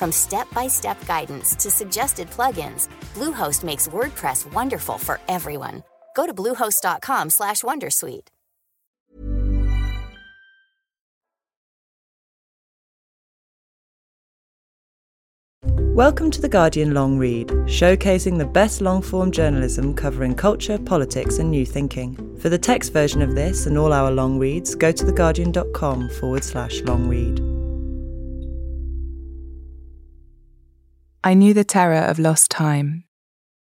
From step-by-step guidance to suggested plugins, Bluehost makes WordPress wonderful for everyone. Go to bluehost.com/wondersuite. Welcome to The Guardian Long Read, showcasing the best long form journalism covering culture, politics, and new thinking. For the text version of this and all our long reads, go to theguardian.com forward slash long read. I knew the terror of lost time,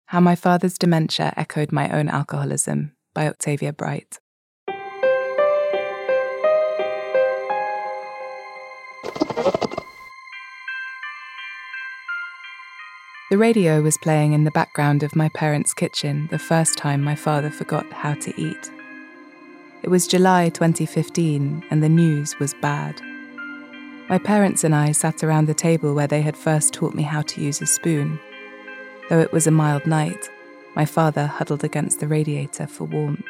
how my father's dementia echoed my own alcoholism by Octavia Bright. The radio was playing in the background of my parents' kitchen the first time my father forgot how to eat. It was July 2015 and the news was bad. My parents and I sat around the table where they had first taught me how to use a spoon. Though it was a mild night, my father huddled against the radiator for warmth.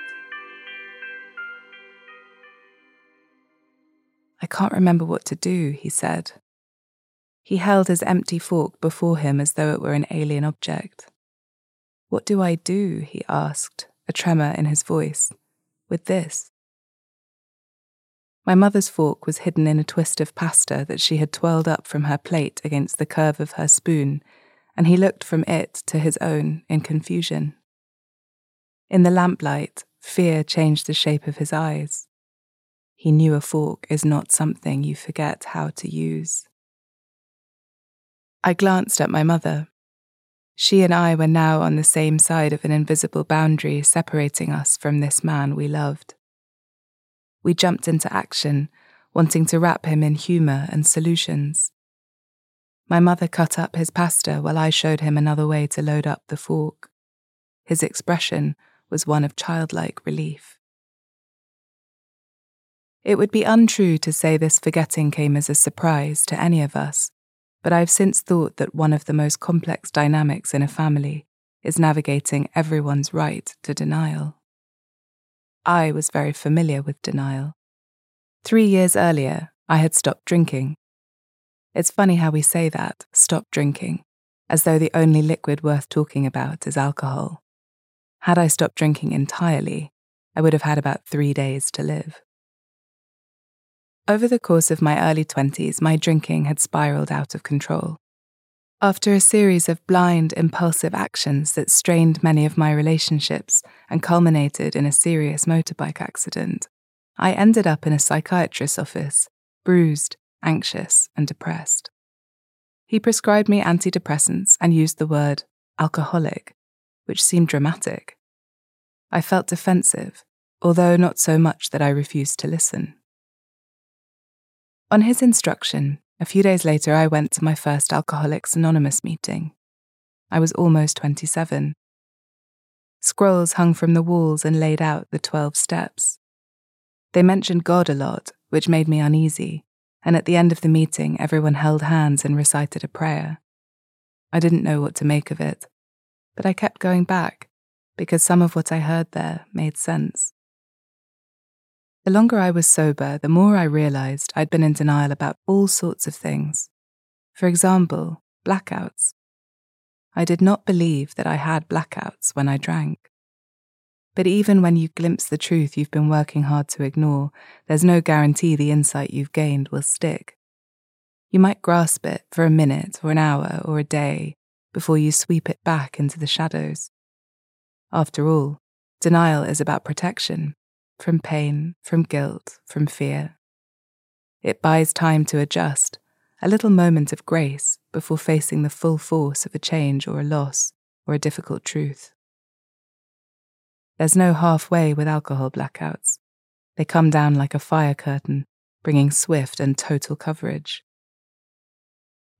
I can't remember what to do, he said. He held his empty fork before him as though it were an alien object. What do I do? he asked, a tremor in his voice. With this? My mother's fork was hidden in a twist of pasta that she had twirled up from her plate against the curve of her spoon, and he looked from it to his own in confusion. In the lamplight, fear changed the shape of his eyes. He knew a fork is not something you forget how to use. I glanced at my mother. She and I were now on the same side of an invisible boundary separating us from this man we loved. We jumped into action, wanting to wrap him in humour and solutions. My mother cut up his pasta while I showed him another way to load up the fork. His expression was one of childlike relief. It would be untrue to say this forgetting came as a surprise to any of us but I've since thought that one of the most complex dynamics in a family is navigating everyone's right to denial. I was very familiar with denial. Three years earlier, I had stopped drinking. It's funny how we say that, stop drinking, as though the only liquid worth talking about is alcohol. Had I stopped drinking entirely, I would have had about three days to live. Over the course of my early 20s, my drinking had spiraled out of control. After a series of blind, impulsive actions that strained many of my relationships and culminated in a serious motorbike accident, I ended up in a psychiatrist's office, bruised, anxious, and depressed. He prescribed me antidepressants and used the word alcoholic, which seemed dramatic. I felt defensive, although not so much that I refused to listen. On his instruction, a few days later, I went to my first Alcoholics Anonymous meeting. I was almost 27. Scrolls hung from the walls and laid out the 12 steps. They mentioned God a lot, which made me uneasy, and at the end of the meeting, everyone held hands and recited a prayer. I didn't know what to make of it, but I kept going back because some of what I heard there made sense. The longer I was sober, the more I realized I'd been in denial about all sorts of things. For example, blackouts. I did not believe that I had blackouts when I drank. But even when you glimpse the truth you've been working hard to ignore, there's no guarantee the insight you've gained will stick. You might grasp it for a minute or an hour or a day before you sweep it back into the shadows. After all, denial is about protection from pain, from guilt, from fear. It buys time to adjust, a little moment of grace before facing the full force of a change or a loss or a difficult truth. There's no halfway with alcohol blackouts. They come down like a fire curtain, bringing swift and total coverage.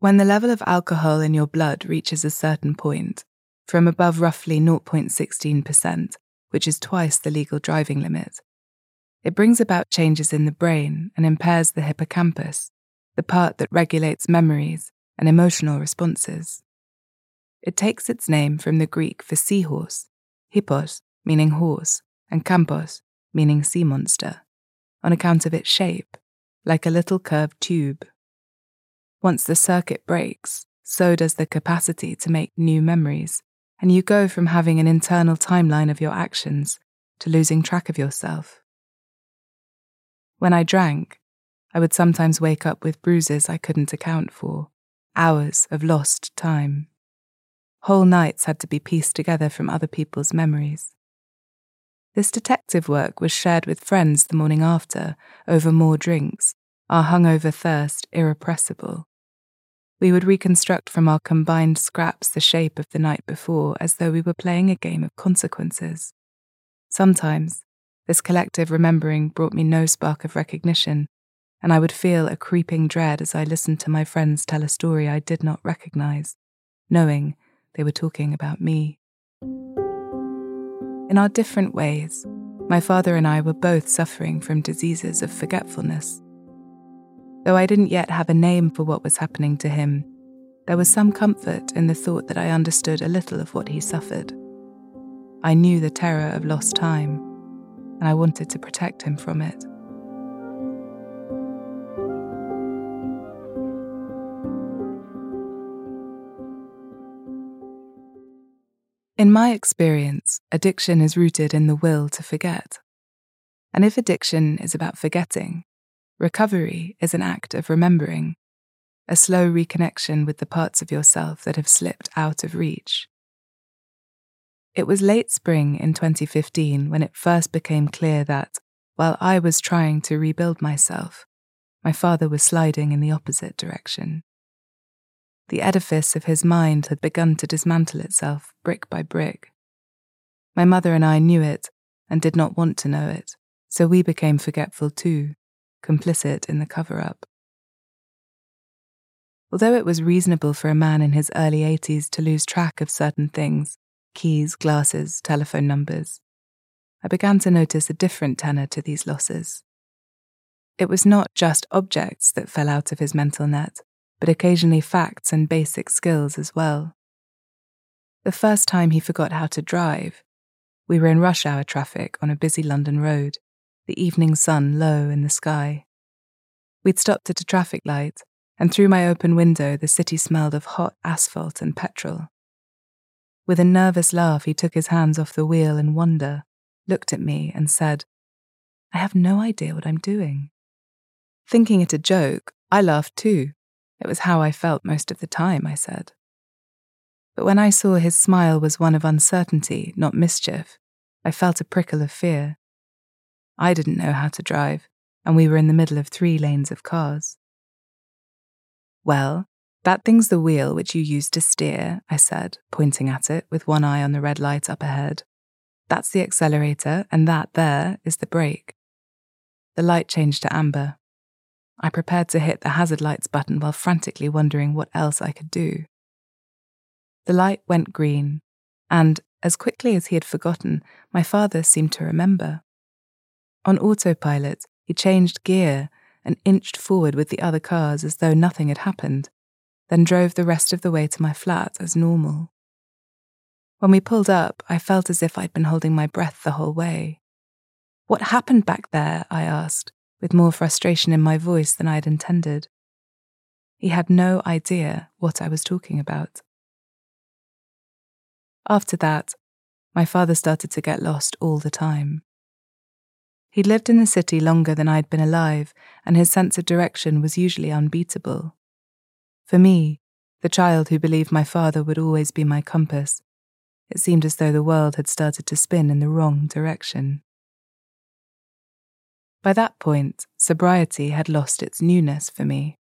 When the level of alcohol in your blood reaches a certain point, from above roughly 0.16%, which is twice the legal driving limit, it brings about changes in the brain and impairs the hippocampus, the part that regulates memories and emotional responses. It takes its name from the Greek for seahorse, hippos, meaning horse, and campos, meaning sea monster, on account of its shape, like a little curved tube. Once the circuit breaks, so does the capacity to make new memories, and you go from having an internal timeline of your actions to losing track of yourself. When I drank, I would sometimes wake up with bruises I couldn't account for, hours of lost time. Whole nights had to be pieced together from other people's memories. This detective work was shared with friends the morning after, over more drinks, our hungover thirst irrepressible. We would reconstruct from our combined scraps the shape of the night before as though we were playing a game of consequences. Sometimes, this collective remembering brought me no spark of recognition, and I would feel a creeping dread as I listened to my friends tell a story I did not recognize, knowing they were talking about me. In our different ways, my father and I were both suffering from diseases of forgetfulness. Though I didn't yet have a name for what was happening to him, there was some comfort in the thought that I understood a little of what he suffered. I knew the terror of lost time, and I wanted to protect him from it. In my experience, addiction is rooted in the will to forget. And if addiction is about forgetting, recovery is an act of remembering, a slow reconnection with the parts of yourself that have slipped out of reach. It was late spring in 2015 when it first became clear that, while I was trying to rebuild myself, my father was sliding in the opposite direction. The edifice of his mind had begun to dismantle itself brick by brick. My mother and I knew it and did not want to know it, so we became forgetful too, complicit in the cover up. Although it was reasonable for a man in his early 80s to lose track of certain things keys, glasses, telephone numbers I began to notice a different tenor to these losses. It was not just objects that fell out of his mental net, but occasionally facts and basic skills as well. The first time he forgot how to drive, we were in rush hour traffic on a busy London road, the evening sun low in the sky. We'd stopped at a traffic light, and through my open window, the city smelled of hot asphalt and petrol. With a nervous laugh, he took his hands off the wheel in wonder, looked at me, and said, I have no idea what I'm doing. Thinking it a joke, I laughed too, it was how I felt most of the time, I said. But when I saw his smile was one of uncertainty, not mischief, I felt a prickle of fear. I didn't know how to drive, and we were in the middle of three lanes of cars. Well, that thing's the wheel which you use to steer, I said, pointing at it with one eye on the red light up ahead. That's the accelerator, and that there is the brake. The light changed to amber. I prepared to hit the hazard lights button while frantically wondering what else I could do. The light went green, and, as quickly as he had forgotten, my father seemed to remember. On autopilot, he changed gear and inched forward with the other cars as though nothing had happened, then drove the rest of the way to my flat as normal. When we pulled up, I felt as if I'd been holding my breath the whole way. What happened back there? I asked, with more frustration in my voice than I had intended. He had no idea what I was talking about. After that, my father started to get lost all the time. He'd lived in the city longer than I'd been alive, and his sense of direction was usually unbeatable. For me, the child who believed my father would always be my compass, it seemed as though the world had started to spin in the wrong direction. By that point, sobriety had lost its newness for me.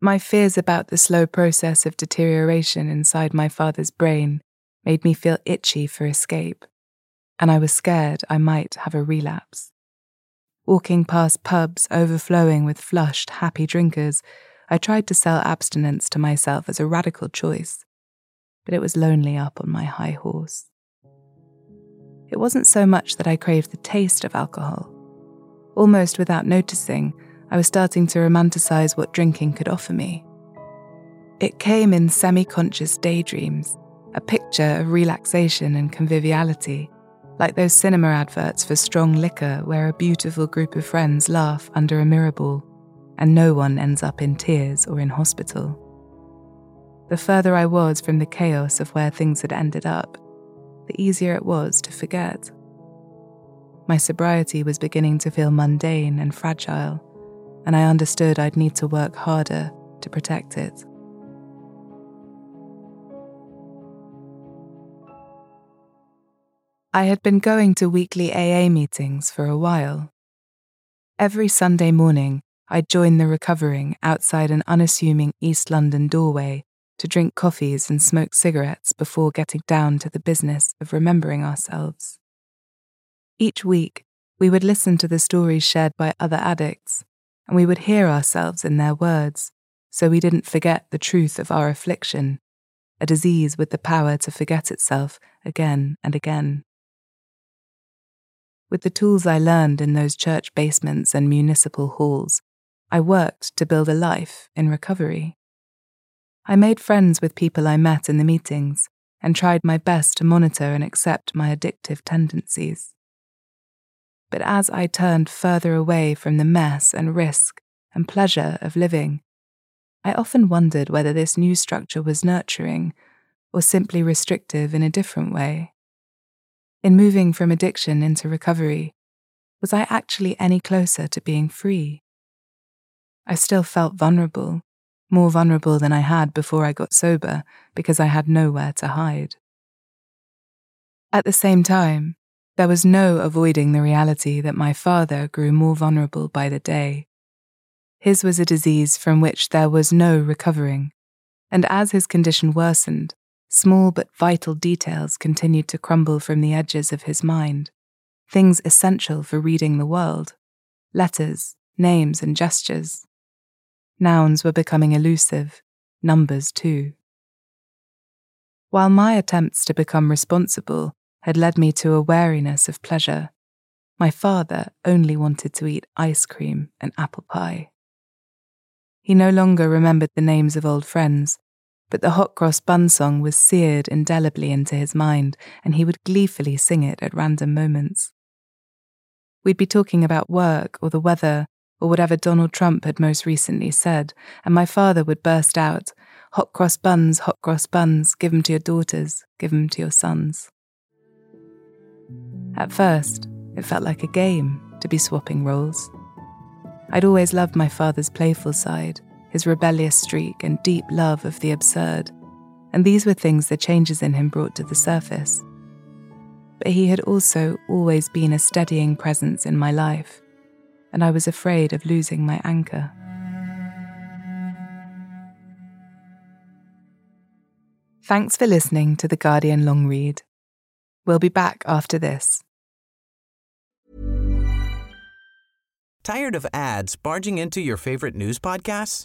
My fears about the slow process of deterioration inside my father's brain made me feel itchy for escape, and I was scared I might have a relapse. Walking past pubs overflowing with flushed, happy drinkers, I tried to sell abstinence to myself as a radical choice, but it was lonely up on my high horse. It wasn't so much that I craved the taste of alcohol Almost without noticing, I was starting to romanticize what drinking could offer me. It came in semi conscious daydreams, a picture of relaxation and conviviality, like those cinema adverts for strong liquor where a beautiful group of friends laugh under a mirror ball and no one ends up in tears or in hospital. The further I was from the chaos of where things had ended up, the easier it was to forget. My sobriety was beginning to feel mundane and fragile, and I understood I'd need to work harder to protect it. I had been going to weekly AA meetings for a while. Every Sunday morning, I'd join the recovering outside an unassuming East London doorway to drink coffees and smoke cigarettes before getting down to the business of remembering ourselves. Each week, we would listen to the stories shared by other addicts, and we would hear ourselves in their words, so we didn't forget the truth of our affliction, a disease with the power to forget itself again and again. With the tools I learned in those church basements and municipal halls, I worked to build a life in recovery. I made friends with people I met in the meetings and tried my best to monitor and accept my addictive tendencies. But as I turned further away from the mess and risk and pleasure of living, I often wondered whether this new structure was nurturing or simply restrictive in a different way. In moving from addiction into recovery, was I actually any closer to being free? I still felt vulnerable, more vulnerable than I had before I got sober because I had nowhere to hide. At the same time, there was no avoiding the reality that my father grew more vulnerable by the day. His was a disease from which there was no recovering, and as his condition worsened, small but vital details continued to crumble from the edges of his mind, things essential for reading the world letters, names, and gestures. Nouns were becoming elusive, numbers too. While my attempts to become responsible had led me to a wariness of pleasure. My father only wanted to eat ice cream and apple pie. He no longer remembered the names of old friends, but the hot cross bun song was seared indelibly into his mind, and he would gleefully sing it at random moments. We'd be talking about work or the weather or whatever Donald Trump had most recently said, and my father would burst out, Hot cross buns, hot cross buns, give 'em to your daughters, give 'em to your sons. At first, it felt like a game to be swapping roles. I'd always loved my father's playful side, his rebellious streak, and deep love of the absurd, and these were things the changes in him brought to the surface. But he had also always been a steadying presence in my life, and I was afraid of losing my anchor. Thanks for listening to the Guardian Long Read. We'll be back after this. Tired of ads barging into your favorite news podcasts?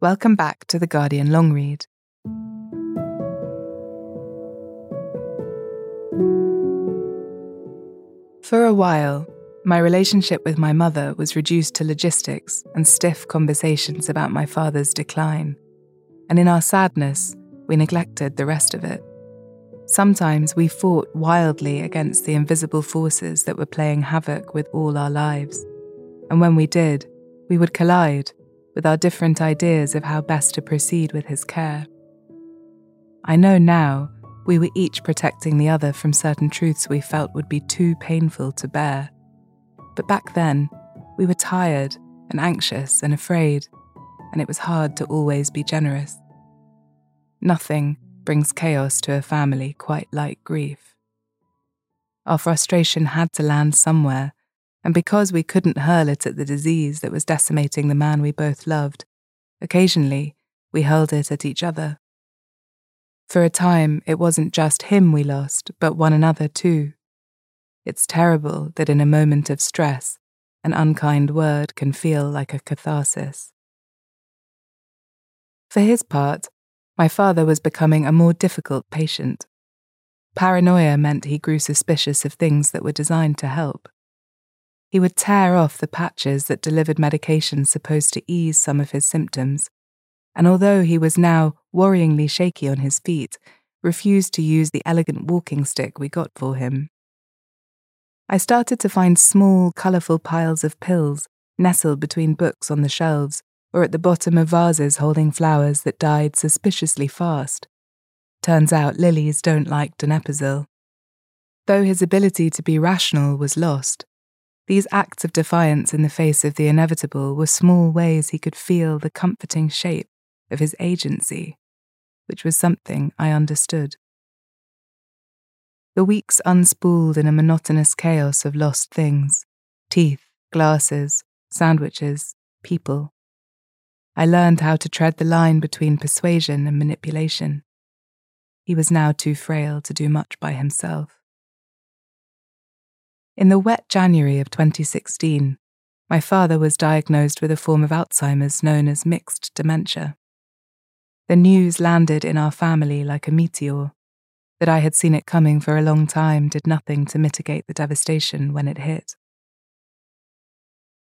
Welcome back to The Guardian Long Read. For a while, my relationship with my mother was reduced to logistics and stiff conversations about my father's decline. And in our sadness, we neglected the rest of it. Sometimes we fought wildly against the invisible forces that were playing havoc with all our lives. And when we did, we would collide with our different ideas of how best to proceed with his care. I know now we were each protecting the other from certain truths we felt would be too painful to bear. But back then, we were tired and anxious and afraid, and it was hard to always be generous. Nothing brings chaos to a family quite like grief. Our frustration had to land somewhere, and because we couldn't hurl it at the disease that was decimating the man we both loved, occasionally we hurled it at each other. For a time, it wasn't just him we lost, but one another too. It's terrible that in a moment of stress, an unkind word can feel like a catharsis. For his part, my father was becoming a more difficult patient. Paranoia meant he grew suspicious of things that were designed to help. He would tear off the patches that delivered medications supposed to ease some of his symptoms, and although he was now worryingly shaky on his feet, refused to use the elegant walking stick we got for him. I started to find small, colourful piles of pills nestled between books on the shelves or at the bottom of vases holding flowers that died suspiciously fast. Turns out lilies don't like donepezil. Though his ability to be rational was lost, these acts of defiance in the face of the inevitable were small ways he could feel the comforting shape of his agency, which was something I understood. The weeks unspooled in a monotonous chaos of lost things teeth, glasses, sandwiches, people. I learned how to tread the line between persuasion and manipulation. He was now too frail to do much by himself. In the wet January of 2016, my father was diagnosed with a form of Alzheimer's known as mixed dementia. The news landed in our family like a meteor. That I had seen it coming for a long time did nothing to mitigate the devastation when it hit.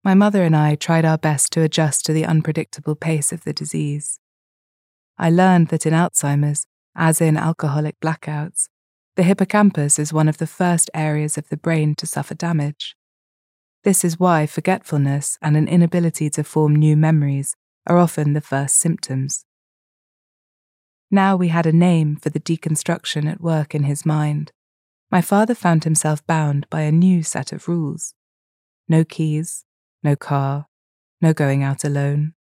My mother and I tried our best to adjust to the unpredictable pace of the disease. I learned that in Alzheimer's, as in alcoholic blackouts, the hippocampus is one of the first areas of the brain to suffer damage. This is why forgetfulness and an inability to form new memories are often the first symptoms. Now we had a name for the deconstruction at work in his mind. My father found himself bound by a new set of rules no keys, no car, no going out alone.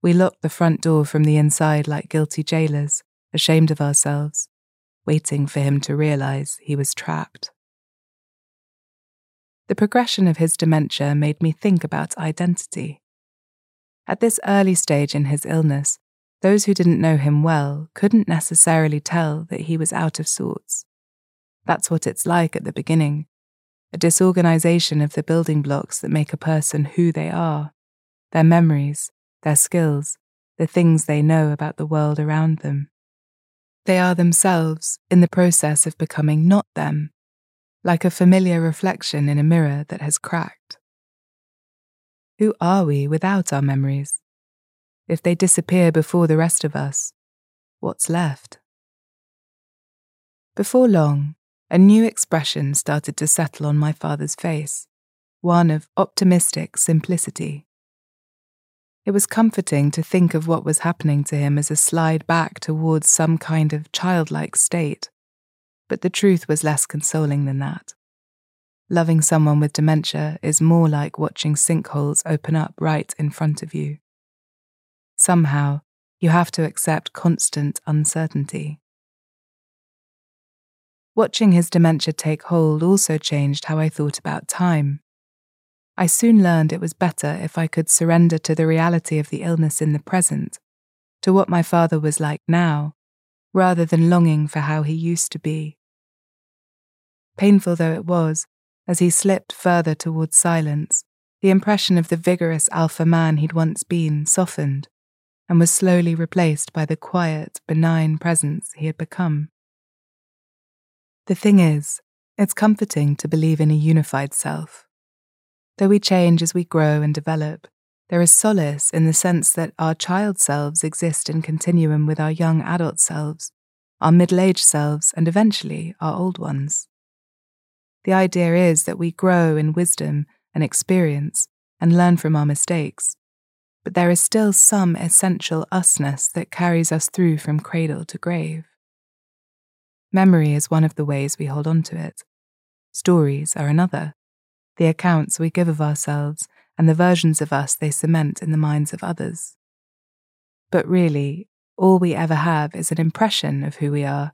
We locked the front door from the inside like guilty jailers, ashamed of ourselves waiting for him to realize he was trapped. The progression of his dementia made me think about identity. At this early stage in his illness, those who didn't know him well couldn't necessarily tell that he was out of sorts. That's what it's like at the beginning a disorganization of the building blocks that make a person who they are their memories, their skills, the things they know about the world around them. They are themselves in the process of becoming not them, like a familiar reflection in a mirror that has cracked. Who are we without our memories? If they disappear before the rest of us, what's left? Before long, a new expression started to settle on my father's face, one of optimistic simplicity. It was comforting to think of what was happening to him as a slide back towards some kind of childlike state, but the truth was less consoling than that. Loving someone with dementia is more like watching sinkholes open up right in front of you. Somehow, you have to accept constant uncertainty. Watching his dementia take hold also changed how I thought about time. I soon learned it was better if I could surrender to the reality of the illness in the present, to what my father was like now, rather than longing for how he used to be. Painful though it was, as he slipped further towards silence, the impression of the vigorous alpha man he'd once been softened and was slowly replaced by the quiet, benign presence he had become. The thing is, it's comforting to believe in a unified self. Though we change as we grow and develop, there is solace in the sense that our child selves exist in continuum with our young adult selves, our middle aged selves, and eventually our old ones. The idea is that we grow in wisdom and experience and learn from our mistakes, but there is still some essential usness that carries us through from cradle to grave. Memory is one of the ways we hold on to it. Stories are another. The accounts we give of ourselves and the versions of us they cement in the minds of others. But really, all we ever have is an impression of who we are,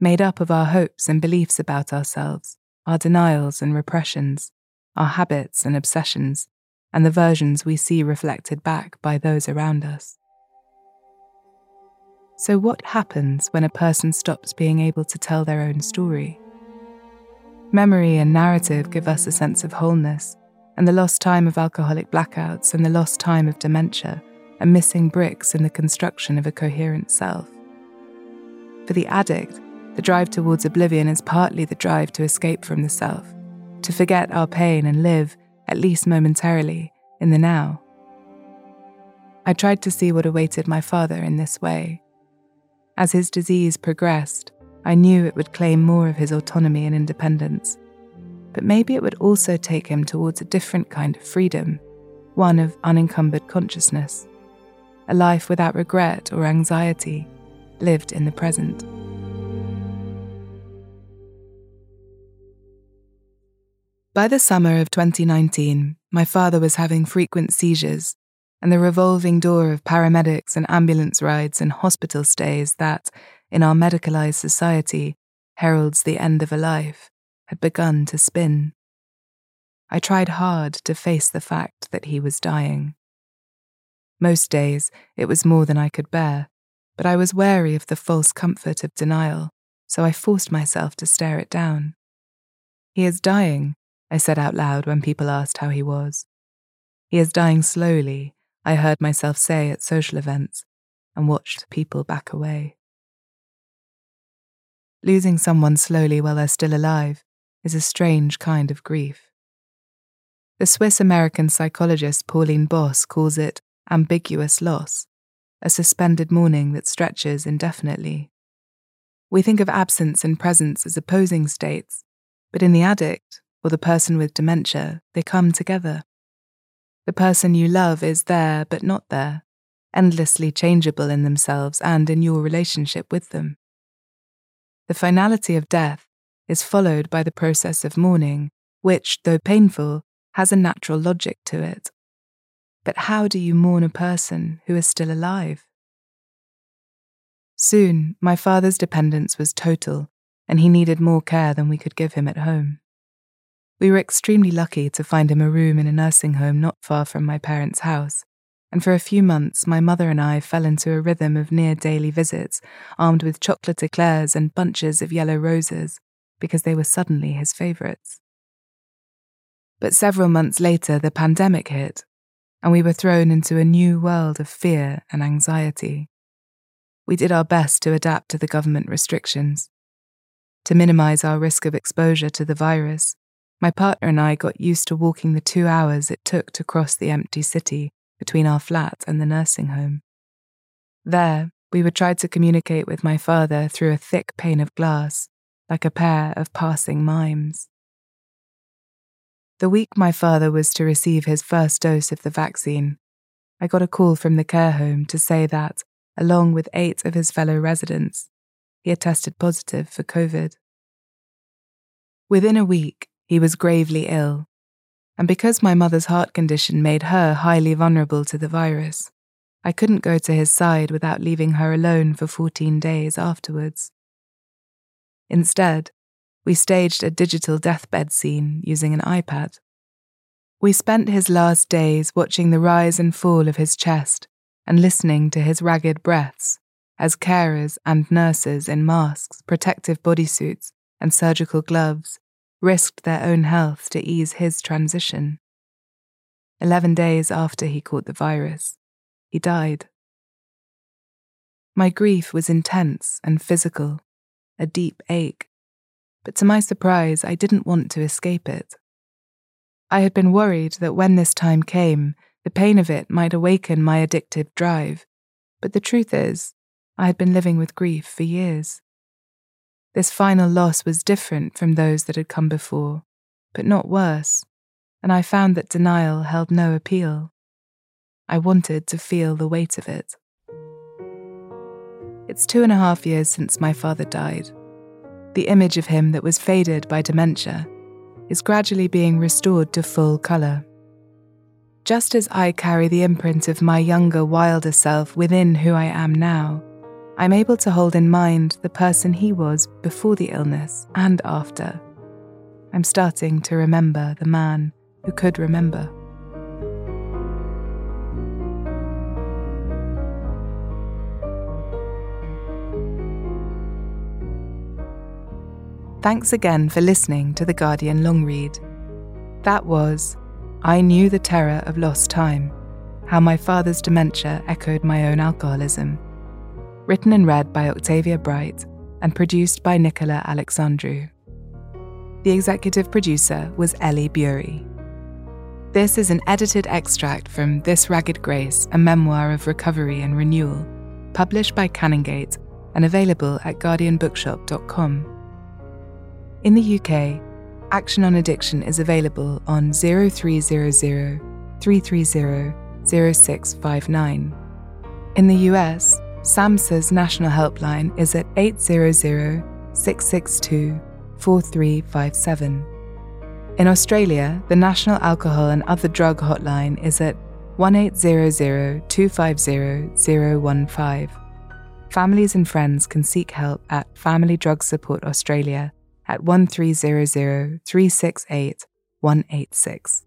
made up of our hopes and beliefs about ourselves, our denials and repressions, our habits and obsessions, and the versions we see reflected back by those around us. So, what happens when a person stops being able to tell their own story? Memory and narrative give us a sense of wholeness, and the lost time of alcoholic blackouts and the lost time of dementia are missing bricks in the construction of a coherent self. For the addict, the drive towards oblivion is partly the drive to escape from the self, to forget our pain and live at least momentarily, in the now. I tried to see what awaited my father in this way. As his disease progressed, I knew it would claim more of his autonomy and independence. But maybe it would also take him towards a different kind of freedom, one of unencumbered consciousness, a life without regret or anxiety, lived in the present. By the summer of 2019, my father was having frequent seizures, and the revolving door of paramedics and ambulance rides and hospital stays that, in our medicalized society, heralds the end of a life, had begun to spin. I tried hard to face the fact that he was dying. Most days, it was more than I could bear, but I was wary of the false comfort of denial, so I forced myself to stare it down. He is dying, I said out loud when people asked how he was. He is dying slowly, I heard myself say at social events, and watched people back away. Losing someone slowly while they're still alive is a strange kind of grief. The Swiss American psychologist Pauline Boss calls it ambiguous loss, a suspended mourning that stretches indefinitely. We think of absence and presence as opposing states, but in the addict, or the person with dementia, they come together. The person you love is there but not there, endlessly changeable in themselves and in your relationship with them. The finality of death is followed by the process of mourning, which, though painful, has a natural logic to it. But how do you mourn a person who is still alive? Soon, my father's dependence was total, and he needed more care than we could give him at home. We were extremely lucky to find him a room in a nursing home not far from my parents' house, and for a few months my mother and I fell into a rhythm of near daily visits, armed with chocolate eclairs and bunches of yellow roses, because they were suddenly his favourites. But several months later, the pandemic hit, and we were thrown into a new world of fear and anxiety. we did our best to adapt to the government restrictions. To minimize our risk of exposure to the virus, my partner and I got used to walking the two hours it took to cross the empty city between our flat and the nursing home. There, we would try to communicate with my father through a thick pane of glass, like a pair of passing mimes. The week my father was to receive his first dose of the vaccine, I got a call from the care home to say that, along with eight of his fellow residents, he had tested positive for COVID. Within a week, he was gravely ill, and because my mother's heart condition made her highly vulnerable to the virus, I couldn't go to his side without leaving her alone for 14 days afterwards. Instead, we staged a digital deathbed scene using an iPad. We spent his last days watching the rise and fall of his chest and listening to his ragged breaths as carers and nurses in masks, protective bodysuits, and surgical gloves risked their own health to ease his transition. Eleven days after he caught the virus, he died. My grief was intense and physical, a deep ache, but to my surprise, I didn't want to escape it. I had been worried that when this time came, the pain of it might awaken my addictive drive, but the truth is, I had been living with grief for years. This final loss was different from those that had come before, but not worse, and I found that denial held no appeal. I wanted to feel the weight of it. It's two and a half years since my father died. The image of him that was faded by dementia is gradually being restored to full colour. Just as I carry the imprint of my younger, wilder self within who I am now, I'm able to hold in mind the person he was before the illness and after. I'm starting to remember the man who could remember. Thanks again for listening to The Guardian long read. That was I Knew the Terror of Lost Time How My Father's Dementia Echoed My Own Alcoholism written and read by Octavia Bright and produced by Nicola Alexandrou. The executive producer was Ellie Bury. This is an edited extract from This Ragged Grace, a memoir of recovery and renewal, published by Canongate and available at guardianbookshop.com. In the UK, Action on Addiction is available on 0300 330 0659. In the US, SAMHSA's national helpline is at 800 662 4357. In Australia, the National Alcohol and Other Drug Hotline is at 1800 250 015. Families and friends can seek help at Family Drug Support Australia at 1300 368 186.